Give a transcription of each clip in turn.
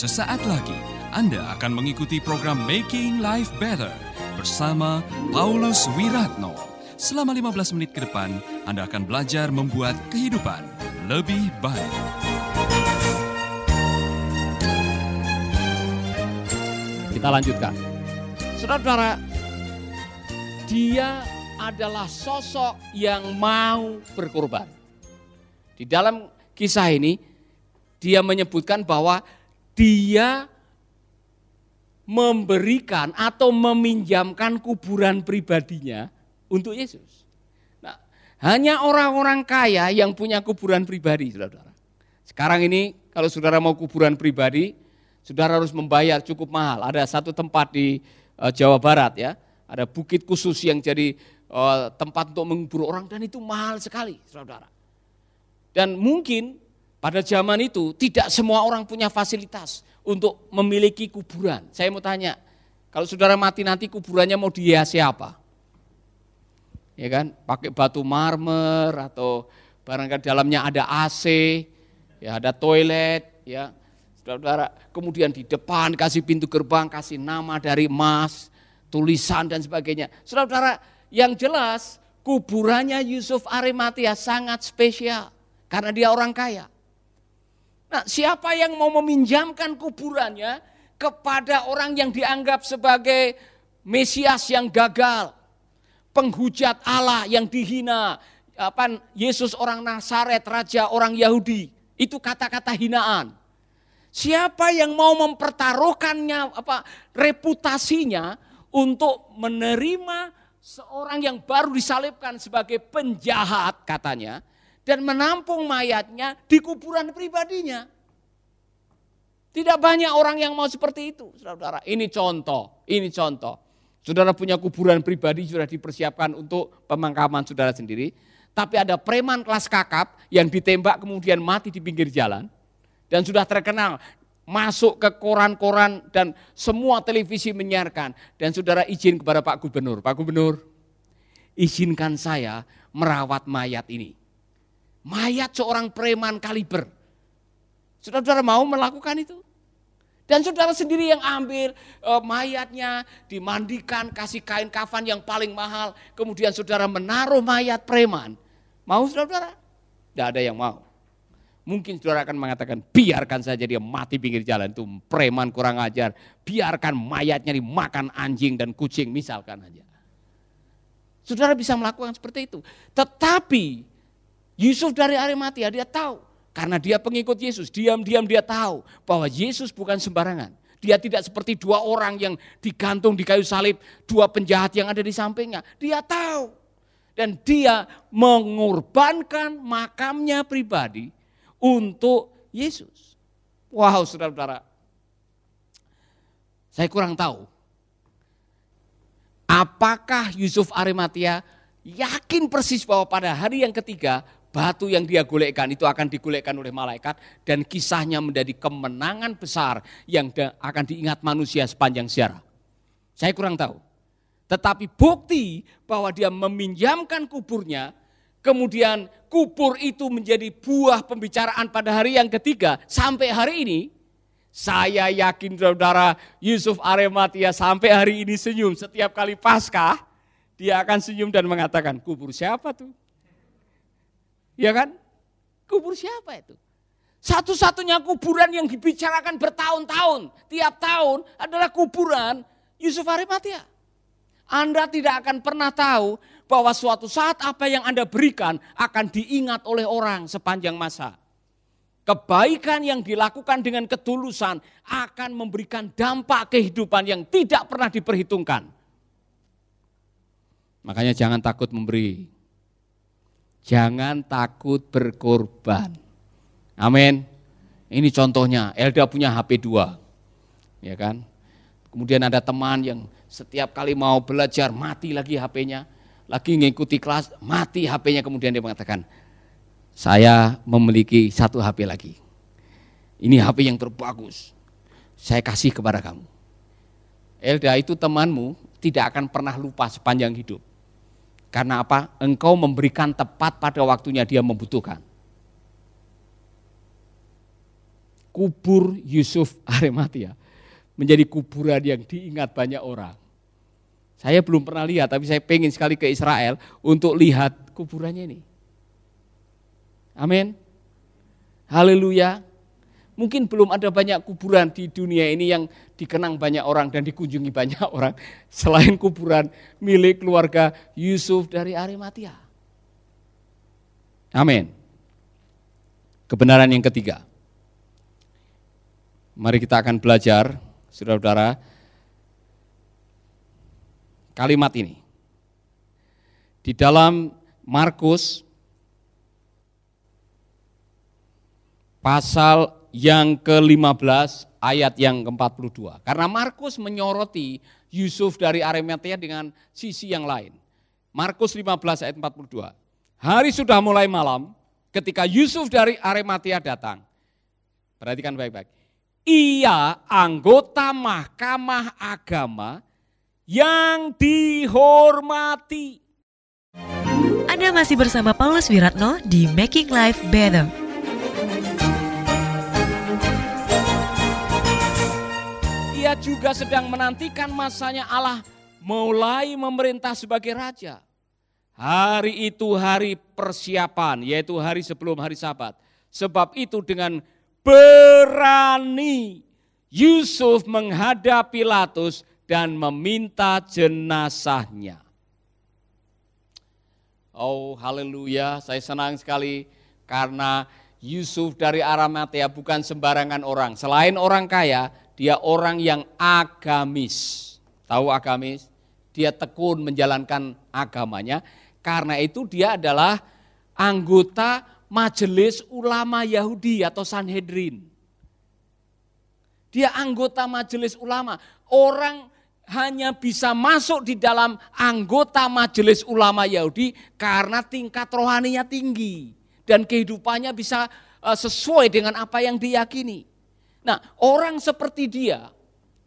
Sesaat lagi Anda akan mengikuti program Making Life Better bersama Paulus Wiratno. Selama 15 menit ke depan, Anda akan belajar membuat kehidupan lebih baik. Kita lanjutkan. Saudara-saudara, dia adalah sosok yang mau berkorban. Di dalam kisah ini, dia menyebutkan bahwa dia memberikan atau meminjamkan kuburan pribadinya untuk Yesus. Nah, hanya orang-orang kaya yang punya kuburan pribadi, saudara. Sekarang ini kalau saudara mau kuburan pribadi, saudara harus membayar cukup mahal. Ada satu tempat di uh, Jawa Barat ya, ada bukit khusus yang jadi uh, tempat untuk mengubur orang dan itu mahal sekali, saudara. Dan mungkin pada zaman itu tidak semua orang punya fasilitas untuk memiliki kuburan. Saya mau tanya, kalau saudara mati nanti kuburannya mau dihiasi apa? Ya kan, pakai batu marmer atau barangkali dalamnya ada AC, ya ada toilet, ya. Saudara, kemudian di depan kasih pintu gerbang, kasih nama dari emas, tulisan dan sebagainya. Saudara, yang jelas kuburannya Yusuf Arimatia sangat spesial karena dia orang kaya. Nah, siapa yang mau meminjamkan kuburannya kepada orang yang dianggap sebagai Mesias yang gagal, penghujat Allah yang dihina, apa Yesus orang Nazaret, raja orang Yahudi, itu kata-kata hinaan. Siapa yang mau mempertaruhkannya apa reputasinya untuk menerima seorang yang baru disalibkan sebagai penjahat katanya, dan menampung mayatnya di kuburan pribadinya. Tidak banyak orang yang mau seperti itu, saudara. Ini contoh, ini contoh. Saudara punya kuburan pribadi sudah dipersiapkan untuk pemakaman saudara sendiri. Tapi ada preman kelas kakap yang ditembak kemudian mati di pinggir jalan. Dan sudah terkenal masuk ke koran-koran dan semua televisi menyiarkan. Dan saudara izin kepada Pak Gubernur, Pak Gubernur izinkan saya merawat mayat ini mayat seorang preman kaliber. Saudara-saudara mau melakukan itu? Dan saudara sendiri yang ambil e, mayatnya, dimandikan, kasih kain kafan yang paling mahal, kemudian saudara menaruh mayat preman. Mau saudara-saudara? Tidak ada yang mau. Mungkin saudara akan mengatakan, biarkan saja dia mati pinggir jalan, itu preman kurang ajar. Biarkan mayatnya dimakan anjing dan kucing, misalkan aja. Saudara bisa melakukan seperti itu. Tetapi Yusuf dari Arimatia dia tahu karena dia pengikut Yesus, diam-diam dia tahu bahwa Yesus bukan sembarangan. Dia tidak seperti dua orang yang digantung di kayu salib, dua penjahat yang ada di sampingnya. Dia tahu dan dia mengorbankan makamnya pribadi untuk Yesus. Wow, saudara-saudara. Saya kurang tahu. Apakah Yusuf Arimatia yakin persis bahwa pada hari yang ketiga batu yang dia golekkan itu akan digolekkan oleh malaikat dan kisahnya menjadi kemenangan besar yang akan diingat manusia sepanjang sejarah. Saya kurang tahu. Tetapi bukti bahwa dia meminjamkan kuburnya, kemudian kubur itu menjadi buah pembicaraan pada hari yang ketiga sampai hari ini, saya yakin saudara Yusuf Arematia sampai hari ini senyum setiap kali Paskah, dia akan senyum dan mengatakan, kubur siapa tuh? Ya kan? Kubur siapa itu? Satu-satunya kuburan yang dibicarakan bertahun-tahun, tiap tahun adalah kuburan Yusuf Arimatia. Anda tidak akan pernah tahu bahwa suatu saat apa yang Anda berikan akan diingat oleh orang sepanjang masa. Kebaikan yang dilakukan dengan ketulusan akan memberikan dampak kehidupan yang tidak pernah diperhitungkan. Makanya jangan takut memberi. Jangan takut berkorban. Amin. Ini contohnya, Elda punya HP 2. Ya kan? Kemudian ada teman yang setiap kali mau belajar mati lagi HP-nya, lagi mengikuti kelas, mati HP-nya kemudian dia mengatakan, "Saya memiliki satu HP lagi. Ini HP yang terbagus. Saya kasih kepada kamu." Elda itu temanmu tidak akan pernah lupa sepanjang hidup. Karena apa? Engkau memberikan tepat pada waktunya dia membutuhkan. kubur Yusuf Arimatia menjadi kuburan yang diingat banyak orang. Saya belum pernah lihat, tapi saya pengen sekali ke Israel untuk lihat kuburannya ini. Amin. Haleluya. Mungkin belum ada banyak kuburan di dunia ini yang dikenang banyak orang dan dikunjungi banyak orang selain kuburan milik keluarga Yusuf dari Arimatia. Amin. Kebenaran yang ketiga. Mari kita akan belajar, saudara-saudara, kalimat ini. Di dalam Markus pasal yang ke-15 ayat yang ke-42. Karena Markus menyoroti Yusuf dari Arimatea dengan sisi yang lain. Markus 15 ayat 42. Hari sudah mulai malam ketika Yusuf dari Arimatea datang. Perhatikan baik-baik. Ia anggota mahkamah agama yang dihormati. Anda masih bersama Paulus Wiratno di Making Life Better. Juga sedang menantikan masanya Allah mulai memerintah sebagai raja. Hari itu hari persiapan, yaitu hari sebelum hari sabat. Sebab itu dengan berani Yusuf menghadap Pilatus dan meminta jenazahnya. Oh haleluya, saya senang sekali karena Yusuf dari Arimatea bukan sembarangan orang. Selain orang kaya, dia orang yang agamis. Tahu agamis? Dia tekun menjalankan agamanya. Karena itu dia adalah anggota majelis ulama Yahudi atau Sanhedrin. Dia anggota majelis ulama. Orang hanya bisa masuk di dalam anggota majelis ulama Yahudi karena tingkat rohaninya tinggi dan kehidupannya bisa eh, sesuai dengan apa yang diyakini. Nah, orang seperti dia,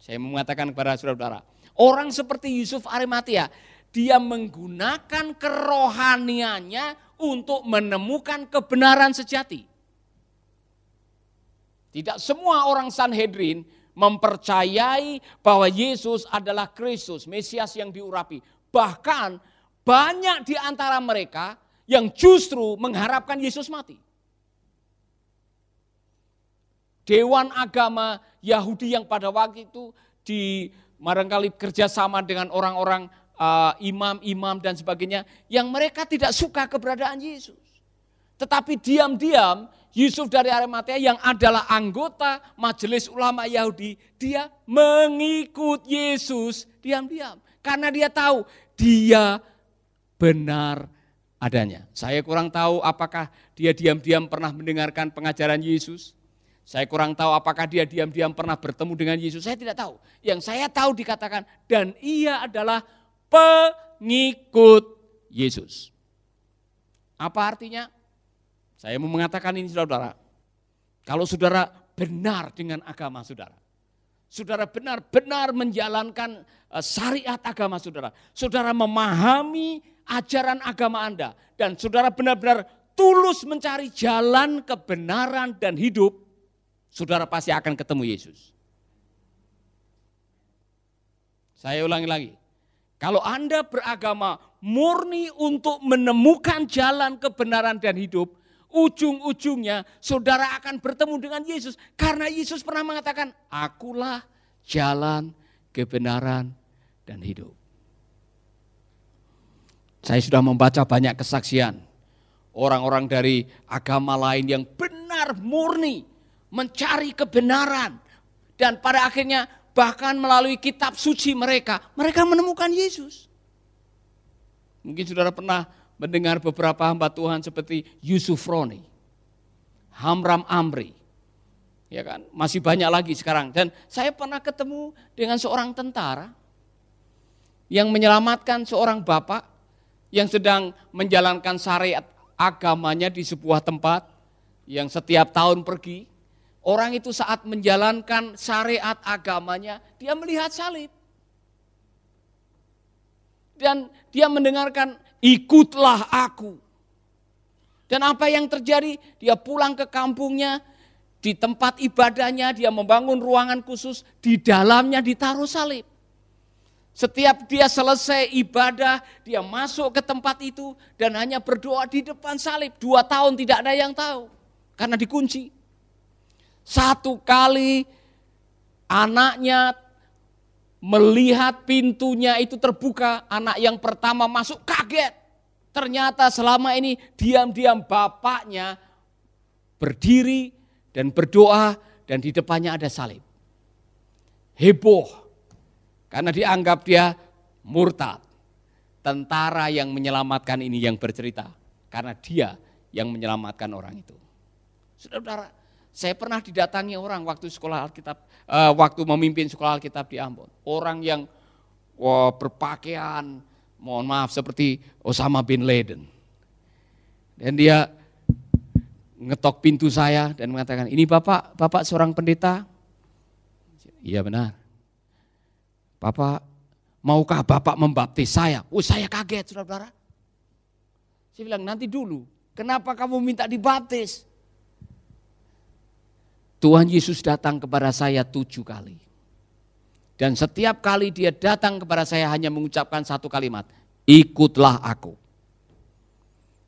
saya mengatakan kepada saudara-saudara, orang seperti Yusuf Arimatia, dia menggunakan kerohaniannya untuk menemukan kebenaran sejati. Tidak semua orang Sanhedrin mempercayai bahwa Yesus adalah Kristus, Mesias yang diurapi. Bahkan banyak di antara mereka yang justru mengharapkan Yesus mati. Dewan agama Yahudi yang pada waktu itu di barangkali kerjasama dengan orang-orang uh, imam-imam dan sebagainya, yang mereka tidak suka keberadaan Yesus. Tetapi diam-diam Yusuf dari Arimatea yang adalah anggota majelis ulama Yahudi, dia mengikut Yesus diam-diam. Karena dia tahu dia benar adanya. Saya kurang tahu apakah dia diam-diam pernah mendengarkan pengajaran Yesus. Saya kurang tahu apakah dia diam-diam pernah bertemu dengan Yesus. Saya tidak tahu. Yang saya tahu dikatakan dan ia adalah pengikut Yesus. Apa artinya? Saya mau mengatakan ini saudara, kalau saudara benar dengan agama saudara, saudara benar-benar menjalankan eh, syariat agama saudara, saudara memahami ajaran agama Anda, dan saudara benar-benar tulus mencari jalan kebenaran dan hidup, saudara pasti akan ketemu Yesus. Saya ulangi lagi, kalau Anda beragama murni untuk menemukan jalan kebenaran dan hidup, ujung-ujungnya saudara akan bertemu dengan Yesus. Karena Yesus pernah mengatakan, akulah jalan, kebenaran, dan hidup. Saya sudah membaca banyak kesaksian. Orang-orang dari agama lain yang benar murni mencari kebenaran. Dan pada akhirnya bahkan melalui kitab suci mereka, mereka menemukan Yesus. Mungkin saudara pernah mendengar beberapa hamba Tuhan seperti Yusuf Roni, Hamram Amri, ya kan, masih banyak lagi sekarang. Dan saya pernah ketemu dengan seorang tentara yang menyelamatkan seorang bapak yang sedang menjalankan syariat agamanya di sebuah tempat yang setiap tahun pergi. Orang itu saat menjalankan syariat agamanya, dia melihat salib. Dan dia mendengarkan ikutlah aku. Dan apa yang terjadi? Dia pulang ke kampungnya, Di tempat ibadahnya dia membangun ruangan khusus, di dalamnya ditaruh salib. Setiap dia selesai ibadah, dia masuk ke tempat itu dan hanya berdoa di depan salib. Dua tahun tidak ada yang tahu, karena dikunci. Satu kali anaknya melihat pintunya itu terbuka, anak yang pertama masuk kaget. Ternyata selama ini diam-diam bapaknya berdiri dan berdoa dan di depannya ada salib. Heboh karena dianggap dia murtad. Tentara yang menyelamatkan ini yang bercerita karena dia yang menyelamatkan orang itu. Saudara, saya pernah didatangi orang waktu sekolah Alkitab, uh, waktu memimpin sekolah Alkitab di Ambon. Orang yang wah, berpakaian, mohon maaf seperti Osama bin Laden. Dan dia ngetok pintu saya dan mengatakan, ini Bapak, Bapak seorang pendeta? Iya benar. Bapak, maukah Bapak membaptis saya? Oh saya kaget saudara-saudara. Saya bilang, nanti dulu, kenapa kamu minta dibaptis? Tuhan Yesus datang kepada saya tujuh kali. Dan setiap kali dia datang kepada saya hanya mengucapkan satu kalimat, ikutlah aku.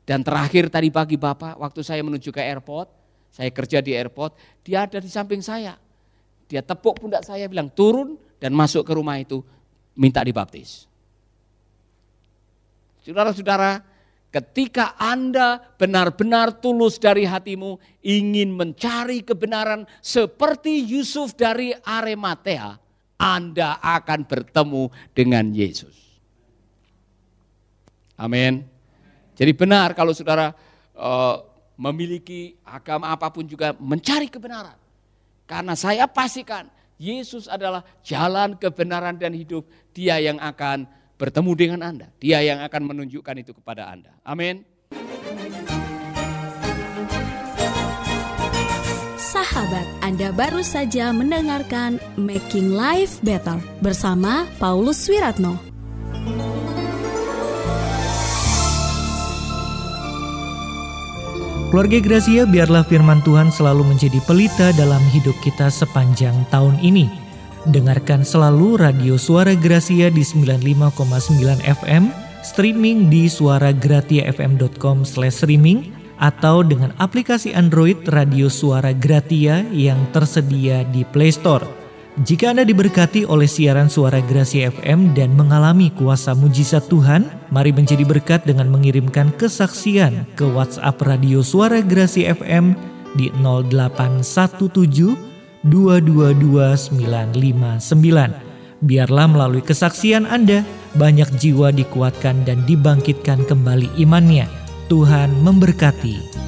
Dan terakhir tadi pagi Bapak, waktu saya menuju ke airport, saya kerja di airport, dia ada di samping saya. Dia tepuk pundak saya bilang turun dan masuk ke rumah itu minta dibaptis. Saudara-saudara, ketika Anda benar-benar tulus dari hatimu ingin mencari kebenaran seperti Yusuf dari Arematea, Anda akan bertemu dengan Yesus. Amin. Jadi benar kalau saudara uh, memiliki agama apa pun juga mencari kebenaran. Karena saya pastikan Yesus adalah jalan kebenaran dan hidup. Dia yang akan bertemu dengan Anda. Dia yang akan menunjukkan itu kepada Anda. Amin. Sahabat, Anda baru saja mendengarkan Making Life Better bersama Paulus Wiratno. Keluarga Gracia, biarlah firman Tuhan selalu menjadi pelita dalam hidup kita sepanjang tahun ini. Dengarkan selalu radio Suara Gracia di 95,9 FM, streaming di suaragratiafm.com streaming atau dengan aplikasi Android Radio Suara Gratia yang tersedia di Play Store. Jika Anda diberkati oleh siaran suara Grasi FM dan mengalami kuasa mujizat Tuhan, mari menjadi berkat dengan mengirimkan kesaksian ke WhatsApp Radio Suara Grasi FM di 0817 222959. Biarlah melalui kesaksian Anda, banyak jiwa dikuatkan dan dibangkitkan kembali imannya. Tuhan memberkati.